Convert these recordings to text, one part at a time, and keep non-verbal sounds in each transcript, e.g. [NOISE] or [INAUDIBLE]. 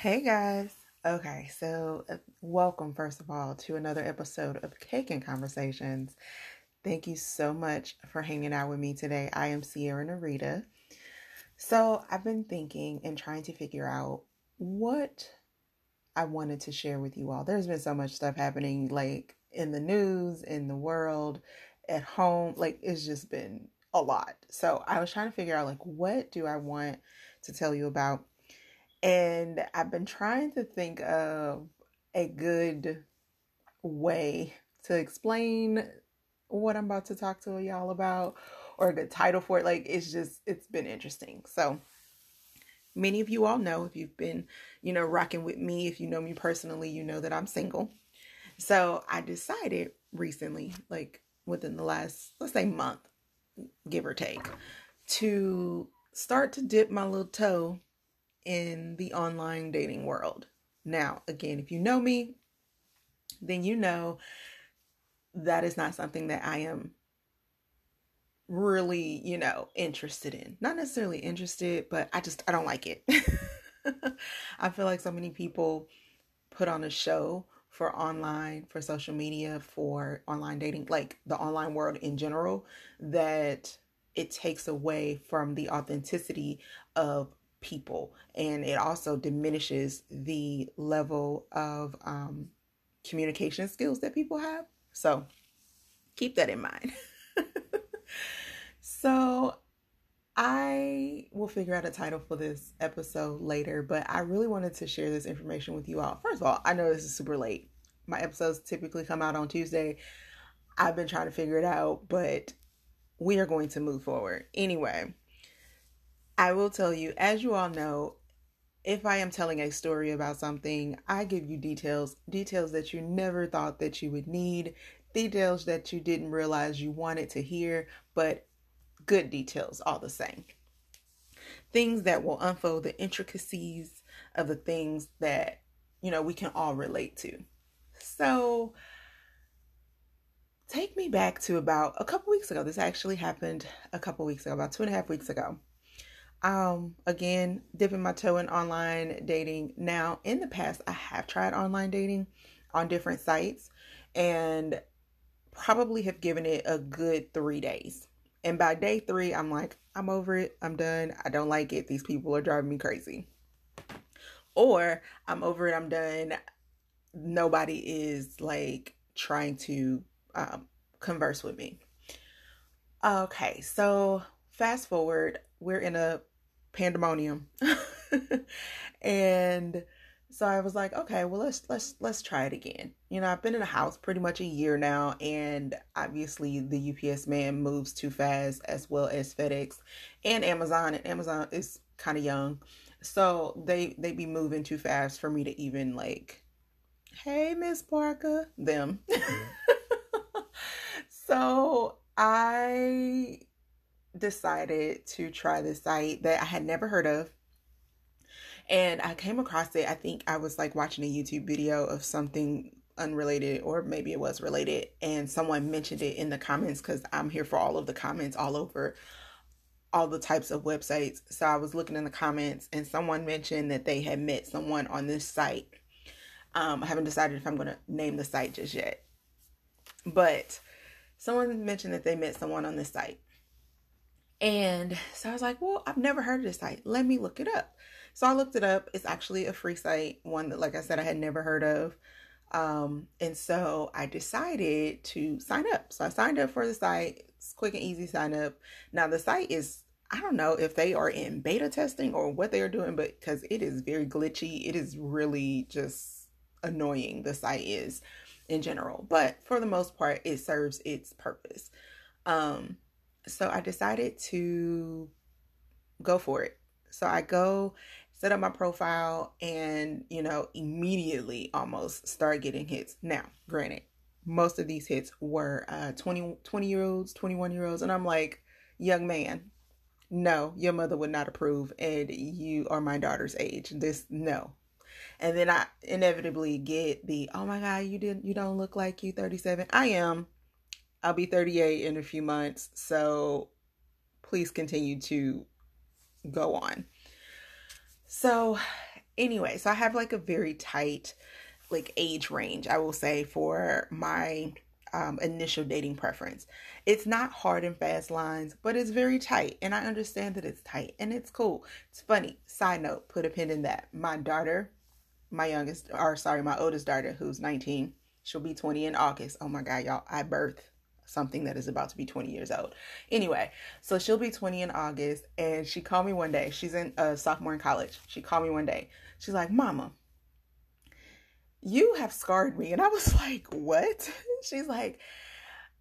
Hey guys. Okay, so uh, welcome first of all to another episode of Cake and Conversations. Thank you so much for hanging out with me today. I am Sierra Narita. So, I've been thinking and trying to figure out what I wanted to share with you all. There's been so much stuff happening like in the news, in the world, at home. Like it's just been a lot. So, I was trying to figure out like what do I want to tell you about and I've been trying to think of a good way to explain what I'm about to talk to y'all about or a good title for it. Like it's just it's been interesting. So many of you all know if you've been, you know, rocking with me, if you know me personally, you know that I'm single. So I decided recently, like within the last, let's say month, give or take, to start to dip my little toe in the online dating world. Now, again, if you know me, then you know that is not something that I am really, you know, interested in. Not necessarily interested, but I just I don't like it. [LAUGHS] I feel like so many people put on a show for online, for social media, for online dating, like the online world in general, that it takes away from the authenticity of people and it also diminishes the level of um, communication skills that people have. So keep that in mind. [LAUGHS] So i will figure out a title for this episode later but i really wanted to share this information with you all. First of all i know this is super late. My episodes typically come out on tuesday. I've been trying to figure it out but we are going to move forward. Anyway I will tell you, as you all know, if I am telling a story about something, I give you details, details that you never thought that you would need, details that you didn't realize you wanted to hear, but good details all the same. Things that will unfold the intricacies of the things that, you know, we can all relate to. So, take me back to about a couple weeks ago. This actually happened a couple weeks ago, about two and a half weeks ago um again dipping my toe in online dating. Now in the past i have tried online dating on different sites and probably have given it a good three days. And by day three i'm like i'm over it. I'm done. I don't like it. These people are driving me crazy. Or i'm over it. I'm done. Nobody is like trying to um, converse with me. Okay so fast forward we're in a pandemonium. [LAUGHS] and so I was like, okay, well let's let's let's try it again. You know, I've been in a house pretty much a year now and obviously the UPS man moves too fast as well as FedEx and Amazon and Amazon is kind of young. So they they be moving too fast for me to even like hey Miss Parker them. [LAUGHS] so I decided to try this site that I had never heard of. And I came across it. I think I was like watching a YouTube video of something unrelated, or maybe it was related, and someone mentioned it in the comments because I'm here for all of the comments all over all the types of websites. So I was looking in the comments, and someone mentioned that they had met someone on this site. Um, I haven't decided if I'm going to name the site just yet, but someone mentioned that they met someone on this site. And so I was like, well, I've never heard of this site. Let me look it up. So I looked it up. It's actually a free site, one that, like I said, I had never heard of. Um, and so I decided to sign up. So I signed up for the site. It's quick and easy sign up. Now the site is I don't know if they are in beta testing or what they are doing, but because it is very glitchy, it is really just annoying. The site is in general, but for the most part, it serves its purpose. Um, so I decided to go for it. So I go set up my profile and, you know, immediately almost start getting hits. Now, granted, most of these hits were uh 20 20 year olds, 21 year olds and I'm like, "Young man, no, your mother would not approve and you are my daughter's age. This no." And then I inevitably get the, "Oh my god, you didn't you don't look like you 37." I am I'll be 38 in a few months. So please continue to go on. So Anyway, so I have like a very tight like age range, I will say, for my um, initial dating preference. It's not hard and fast lines, but it's very tight. And I understand that it's tight and it's cool. It's funny. Side note, put a pin in that. My daughter, my youngest, or sorry, my oldest daughter, who's 19, she'll be 20 in August. Oh my God, y'all, I birthed something that is about to be 20 years old. Anyway, so she'll be 20 in August and she called me one day. She's in a uh, sophomore in college. She called me one day. She's like, Mama, you have scarred me. And I was [LAUGHS] like, What? [LAUGHS] She's like,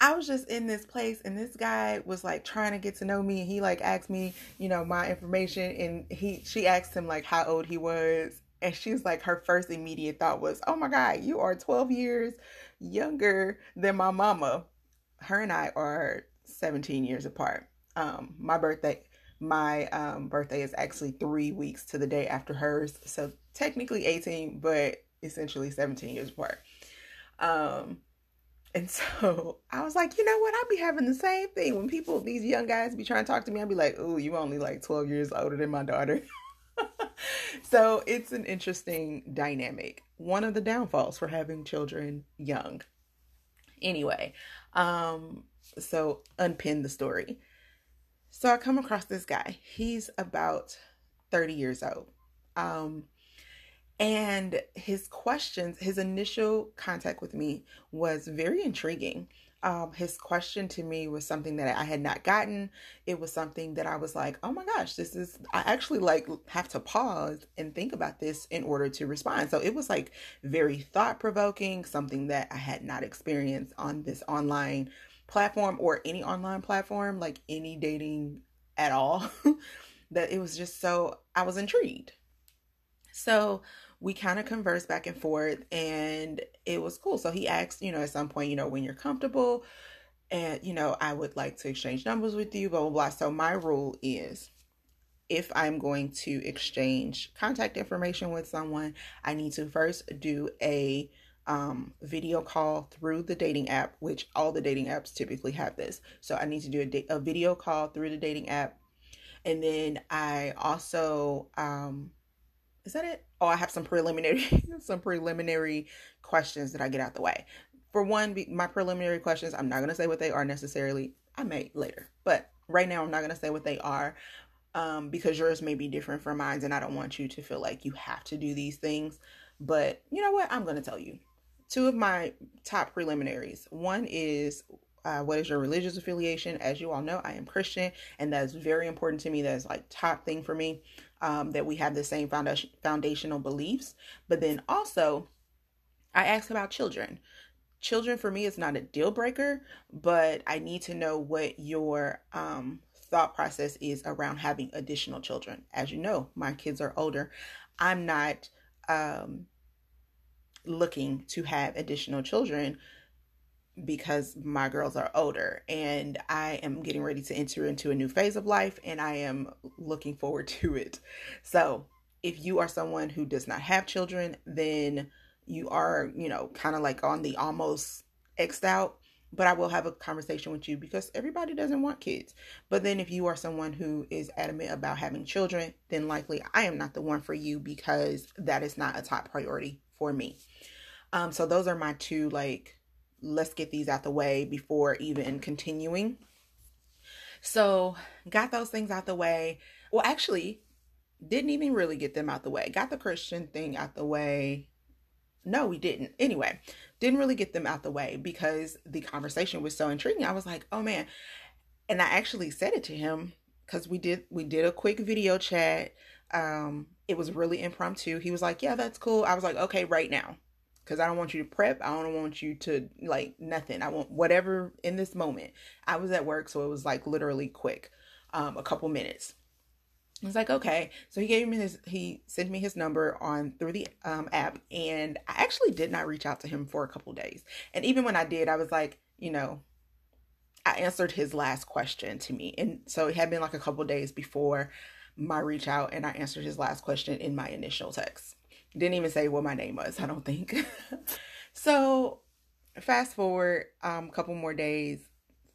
I was just in this place and this guy was like trying to get to know me and he like asked me, you know, my information and he she asked him like how old he was and she's like her first immediate thought was, "Oh my god, you are 12 years younger than my mama." Her and I are 17 years apart. Um my birthday my um birthday is actually 3 weeks to the day after hers. So technically 18, but essentially 17 years apart. Um, and [LAUGHS] so I was like, you know what? I'll be having the same thing when people, these young guys, be trying to talk to me. I'll be like, oh, you only like 12 years older than my daughter. [LAUGHS] so it's an interesting dynamic. One of the downfalls for having children young. Anyway, um, so unpin the story. So I come across this guy. He's about 30 years old. Um, and his questions, his initial contact with me was very intriguing. Um, his question to me was something that I had not gotten. It was something that I was like, oh my gosh, this is, I actually like have to pause and think about this in order to respond. So it was like very thought provoking, something that I had not experienced on this online platform or any online platform, like any dating at all. [LAUGHS] that it was just so, I was intrigued. So, we kind of conversed back and forth and it was cool. So he asked, you know, at some point, you know, when you're comfortable and, you know, I would like to exchange numbers with you, blah, blah, blah. So my rule is if I'm going to exchange contact information with someone, I need to first do a um, video call through the dating app, which all the dating apps typically have this. So I need to do a, da- a video call through the dating app. And then I also um, is that it? Oh, I have some preliminary [LAUGHS] some preliminary questions that I get out the way. For one, my preliminary questions, I'm not going to say what they are necessarily. I may later, but right now I'm not going to say what they are um, because yours may be different from mine, and I don't want you to feel like you have to do these things. But you know what? I'm going to tell you two of my top preliminaries. One is uh, what is your religious affiliation? As you all know, I am Christian, and that is very important to me. That is like top thing for me um, that we have the same foundation, foundational beliefs. But then also, I ask about children. Children for me is not a deal breaker, but I need to know what your um, thought process is around having additional children. As you know, my kids are older. I'm not um, looking to have additional children because my girls are older and I am getting ready to enter into a new phase of life and I am looking forward [LAUGHS] to it. So, if you are someone who does not have children, then you are, you know, kind of like on the almost X'd out. But I will have a conversation with you because everybody doesn't want kids. But then, if you are someone who is adamant about having children, then likely I am not the one for you because that is not a top priority for me. Um, so those are my two like let's get these out the way before even continuing. So, got those things out the way. Well, actually, didn't even really get them out the way. Got the Christian thing out the way. No, we didn't. Anyway, didn't really get them out the way because the conversation was so intriguing. I was like, "Oh man." And I actually said it to him cuz we did we did a quick video chat. Um it was really impromptu. He was like, "Yeah, that's cool." I was like, "Okay, right now." Because I don't want you to prep. I don't want you to like nothing. I want whatever in this moment. I was at work, so it was like literally quick, um, a couple minutes. I was like, okay. So he gave me his, he sent me his number on through the um, app, and I actually did not reach out to him for a couple days. And even when I did, I was like, you know, I answered his last question to me, and so it had been like a couple days before my reach out, and I answered his last question in my initial text. Didn't even say what my name was, I don't think. [LAUGHS] so fast forward um, a couple more days.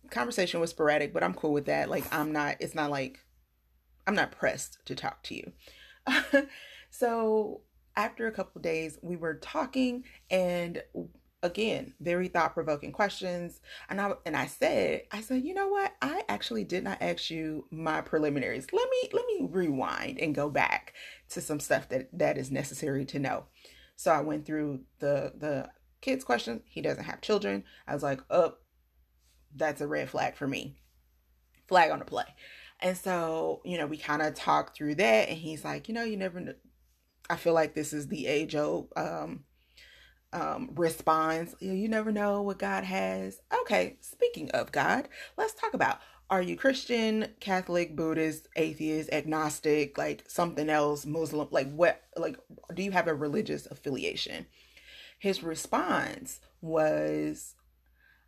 Conversation was sporadic, but I'm cool with that. Like I'm not it's not like I'm not pressed to talk to you. [LAUGHS] so after a couple days, we were talking and again, very thought-provoking questions. And I and I said, I said, you know what? I actually did not ask you my preliminaries. Let me let me rewind and go back to some stuff that that is necessary to know. So I went through the the kids question. He doesn't have children. I was like, oh, that's a red flag for me. Flag on the play. And so, you know, we kind of talked through that, and he's like, you know, you never. I feel like this is the age old um, um, response. You never know what God has. Okay, speaking of God, let's talk about are you Christian, Catholic, Buddhist, atheist, agnostic, like something else, Muslim? Like what? Like, do you have a religious affiliation? His response was,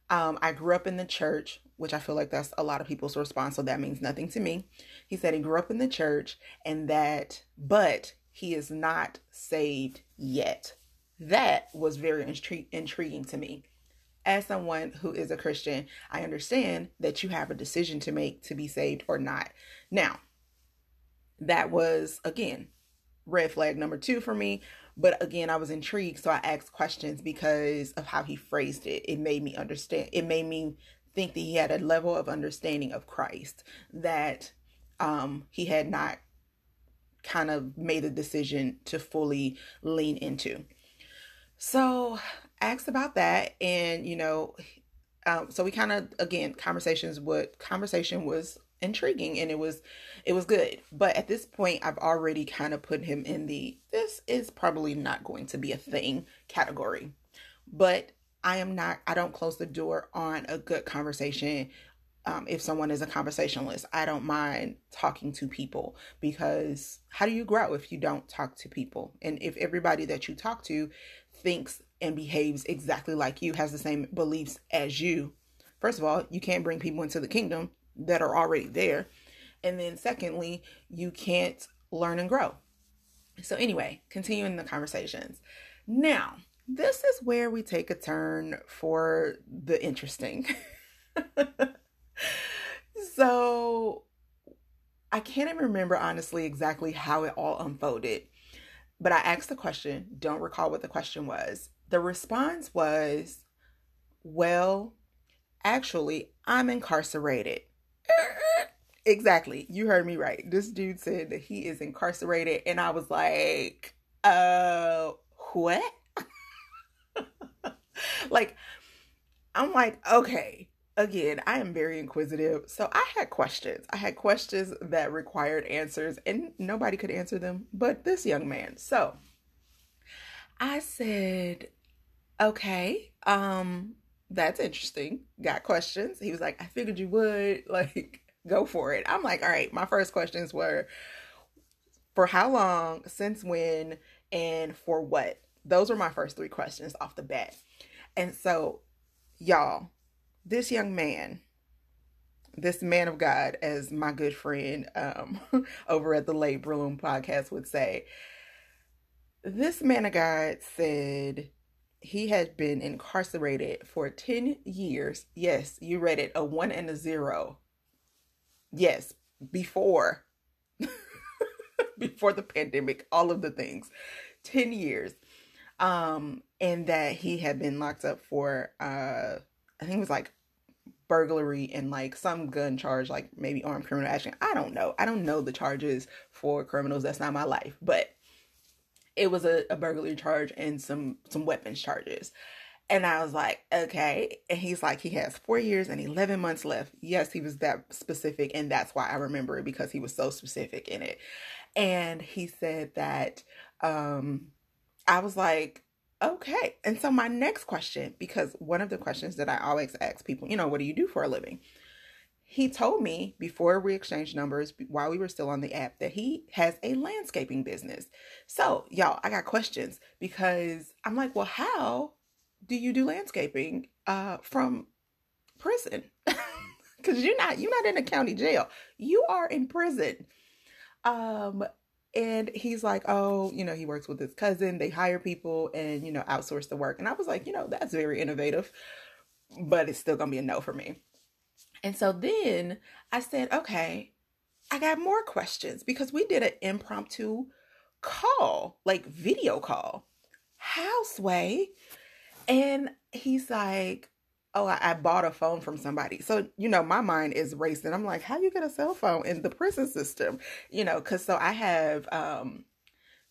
um, I grew up in the church, which I feel like that's a lot of people's response, so that means nothing to me. He said he grew up in the church and that, but he is not saved yet. That was very intri- intriguing to me. As someone who is a Christian, I understand that you have a decision to make to be saved or not. Now, that was, again, red flag number two for me. But again, I was intrigued. So I asked questions because of how he phrased it. It made me understand. It made me think that he had a level of understanding of Christ that um, he had not kind of made a decision to fully lean into. So asked about that, and you know, um, so we kind of again conversations. What conversation was intriguing and it was it was good. But at this point i've already kind of put him in the this is probably not going to be a thing category. But i am not i don't close the door on a good conversation um, if someone is a conversationalist. I don't mind talking to people because how do you grow if you don't talk to people? And if everybody that you talk to thinks and behaves exactly like you has the same beliefs as you first of all you can't bring people into the kingdom that are already there. And then secondly, you can't learn and grow. So anyway, continuing the conversations. Now, this is where we take a turn for the interesting. [LAUGHS] so I can't even remember honestly exactly how it all unfolded, but I asked the question, don't recall what the question was. The response was, Well, actually, I'm incarcerated [LAUGHS] exactly. You heard me right. This dude said that he is incarcerated, and I was like, uh, what? [LAUGHS] like, I'm like, okay. Again, I am very inquisitive. So I had questions. I had questions that required answers, and nobody could answer them but this young man. So I said, okay, um, that's interesting. Got questions. He was like, I figured you would. [LAUGHS] Like, go for it. I'm like, all right, my first questions were for how long, since when, and for what? Those were my first three questions off the bat. And so, y'all, this young man, this man of God, as my good friend um, [LAUGHS] over at the Late Bloom podcast would say, this man of God said he had been incarcerated for 10 years. Yes, you read it, a one and a zero. Yes, before [LAUGHS] before the pandemic, all of the things. 10 years. Um and that he had been locked up for uh I think it was like burglary and like some gun charge like maybe armed criminal action. I don't know. I don't know the charges for criminals. That's not my life. But it was a, a burglary charge and some some weapons charges. And I was like, okay. And he's like, he has four years and 11 months left. Yes, he was that specific. And that's why I remember it because he was so specific in it. And he said that, um, I was like, okay. And so my next question, because one of the questions that I always ask people, you know, what do you do for a living? he told me before we exchanged numbers while we were still on the app that he has a landscaping business. So, y'all, I got questions because I'm like, well, how do you do landscaping uh, from prison? [LAUGHS] Because you're not you're not in a county jail. You are in prison. Um, and he's like, oh, you know, he works with his cousin. They hire people and you know outsource the work. And I was like, you know, that's very innovative, but it's still gonna be a no for me. And so then I said, okay, I got more questions because we did an impromptu call, like video call. How, Sway? And he's like, oh, I, I, bought a phone from somebody. So, you know, my mind is racing. I'm like, how you get a cell phone in the prison system? You know, because so I have um,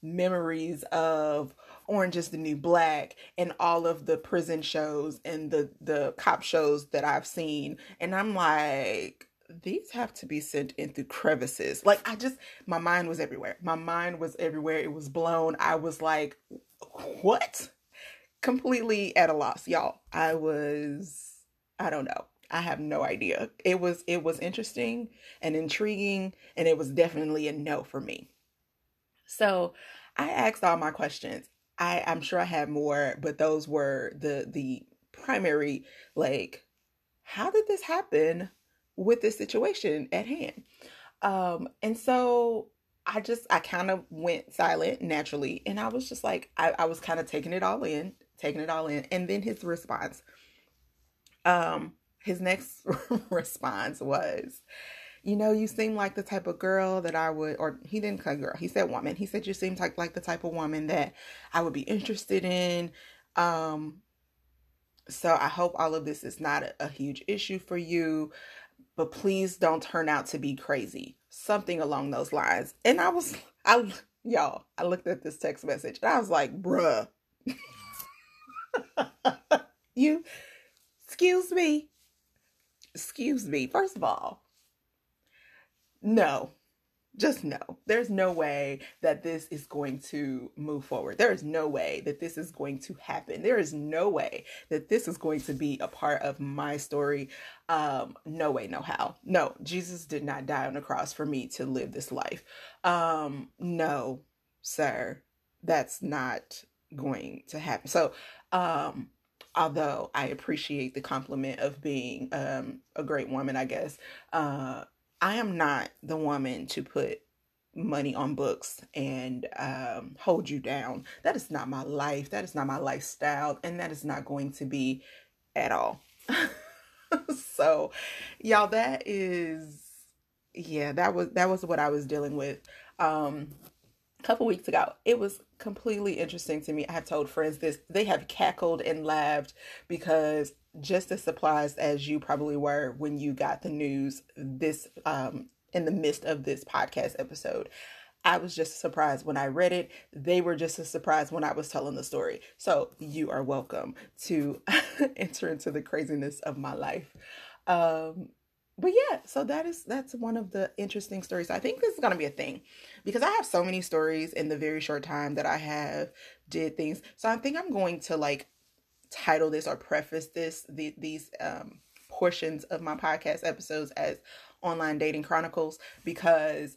memories of Orange is the New Black and all of the prison shows and the, the cop shows that I've seen. And I'm like, these have to be sent into crevices. Like I just my mind was everywhere. My mind was everywhere. It was blown. I was like, what? Completely at a loss, y'all. I was I don't know. I have no idea. It was it was interesting and intriguing and it was definitely a no for me. So, I asked all my questions. I I'm sure I had more, but those were the the primary like how did this happen? with this situation at hand. Um, and so I just, I kind of went silent naturally. And I was just like, I, I was kind of taking it all in, taking it all in. And then his response, um, his next [LAUGHS] response was, you know, you seem like the type of girl that I would, or he didn't say girl, he said woman. He said you seem like like the type of woman that I would be interested in. Um, so I hope all of this is not a, a huge issue for you but please don't turn out to be crazy. Something along those lines. And I was, [LAUGHS] I, y'all, I looked at this text message and I was like, bruh, [LAUGHS] [LAUGHS] you, excuse me, excuse me. First of all, no, just no. There's no way that this is going to move forward. There is no way that this is going to happen. There is no way that this is going to be a part of my story. Um, no way, no how. No, Jesus did not die on the cross for me to live this life. Um, no, sir, that's not going to happen. So, um, although I appreciate the compliment of being um, a great woman, I guess, uh, I am not the woman to put money on books and um, hold you down. That is not my life. That is not my lifestyle. And that is not going to be at all. [LAUGHS] so, y'all, that is, yeah, that was, that was what I was dealing with. Um, a couple weeks ago. It was completely interesting to me. I have told friends this. They have cackled and laughed because just as surprised as you probably were when you got the news this um in the midst of this podcast episode. I was just surprised when I read it. They were just as surprised when I was telling the story. So you are welcome to [LAUGHS] enter into the craziness of my life. Um, but yeah, so that is that's one of the interesting stories. I think this is gonna be a thing because I have so many stories in the very short time that I have did things. So I think I'm going to like title this or preface this the, these um, portions of my podcast episodes as online dating chronicles because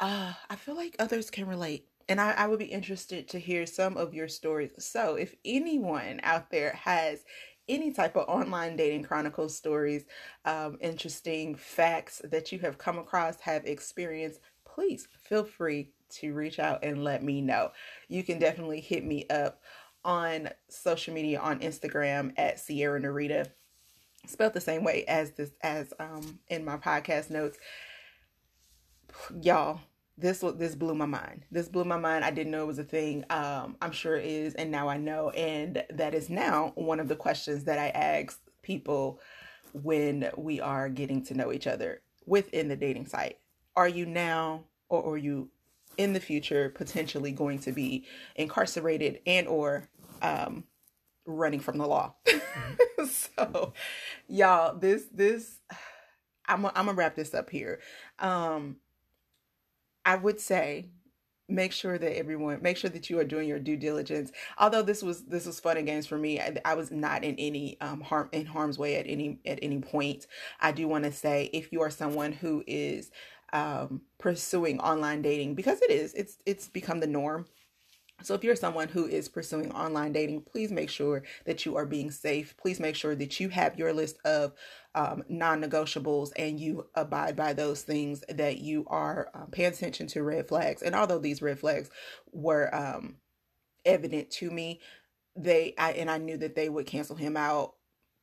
uh, I feel like others can relate. And I, I would be interested to hear some of your stories. So, if anyone out there has any type of online dating chronicles stories, um, interesting facts that you have come across, have experienced, please feel free to reach out and let me know. You can definitely hit me up on social media on Instagram at Sierra Narita, spelled the same way as this as um in my podcast notes. Y'all, this this blew my mind. This blew my mind. I didn't know it was a thing. Um, I'm sure it is, and now I know. And that is now one of the questions that I ask people when we are getting to know each other within the dating site. Are you now, or are you in the future potentially going to be incarcerated and or um, running from the law. [LAUGHS] So, y'all, this this I'm I'm gonna wrap this up here. Um, I would say make sure that everyone make sure that you are doing your due diligence. Although this was this was fun and games for me i, I was not in any um, harm in harm's way at any at any point. I do want to say if you are someone who is um, pursuing online dating because it is it's it's become the norm so, if you're someone who is pursuing online dating, please make sure that you are being safe. Please make sure that you have your list of um, non negotiables and you abide by those things, that you are um, paying attention to red flags. And although these red flags were um, evident to me, they, I, and I knew that they would cancel him out.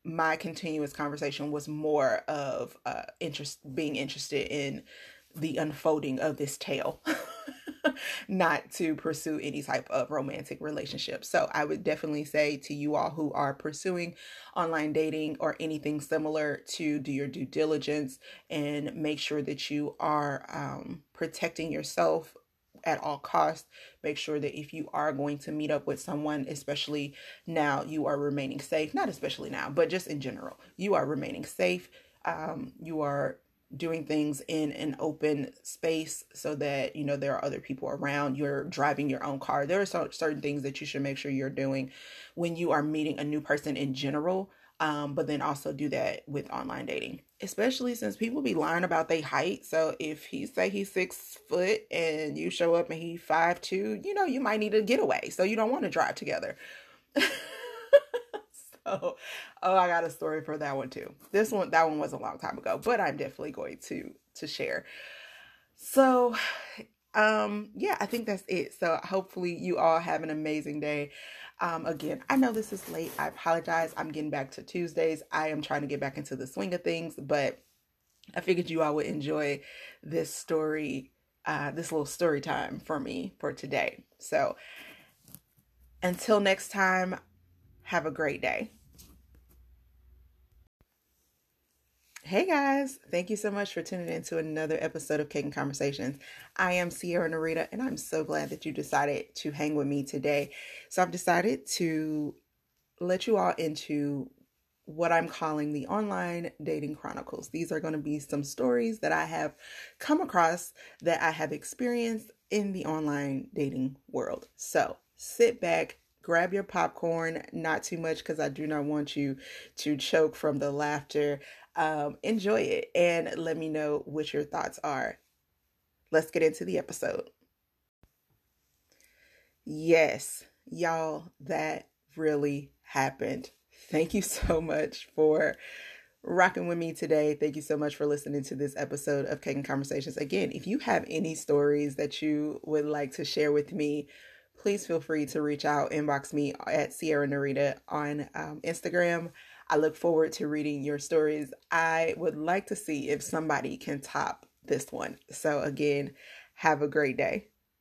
My continuous conversation was more of uh, interest, being interested in the unfolding of this tale. [LAUGHS] [LAUGHS] not to pursue any type of romantic relationship. So I would definitely say to you all who are pursuing online dating or anything similar to do your due diligence and make sure that you are um, protecting yourself at all costs. Make sure that if you are going to meet up with someone, especially now, you are remaining safe. Not especially now, but just in general, you are remaining safe. Um, you are doing things in an open space so that you know there are other people around. You're driving your own car. There are so, certain things that you should make sure you're doing when you are meeting a new person in general um, but then also do that with online dating especially since people be lying about their height. So if he say he's six foot and you show up and he five two you know you might need a getaway. So you don't want to drive together [LAUGHS] [LAUGHS] oh oh, i got a story for that one too. This one that one was a long time ago but i'm definitely going to to share. So um yeah i think that's it. So hopefully you all have an amazing day. Um again i know this is late. I apologize. I'm getting back to tuesdays. I am trying to get back into the swing of things but i figured you all would enjoy this story uh this little story time for me for today. So until next time have a great day Hey guys, thank you so much for tuning in to another episode of Cake and Conversations. I am Sierra Narita, and I'm so glad that you decided to hang with me today. So, I've decided to let you all into what I'm calling the online dating chronicles. These are going to be some stories that I have come across that I have experienced in the online dating world. So, sit back, grab your popcorn, not too much because I do not want you to choke from the laughter. Um, enjoy it and let me know what your thoughts are. Let's get into the episode. Yes, y'all, that really happened. Thank you so much for rocking with me today. Thank you so much for listening to this episode of Cake and Conversations. Again, if you have any stories that you would like to share with me, please feel free to reach out, inbox me at Sierra Narita on um, Instagram. I look forward to reading your stories. I would like to see if somebody can top this one. So, again, have a great day.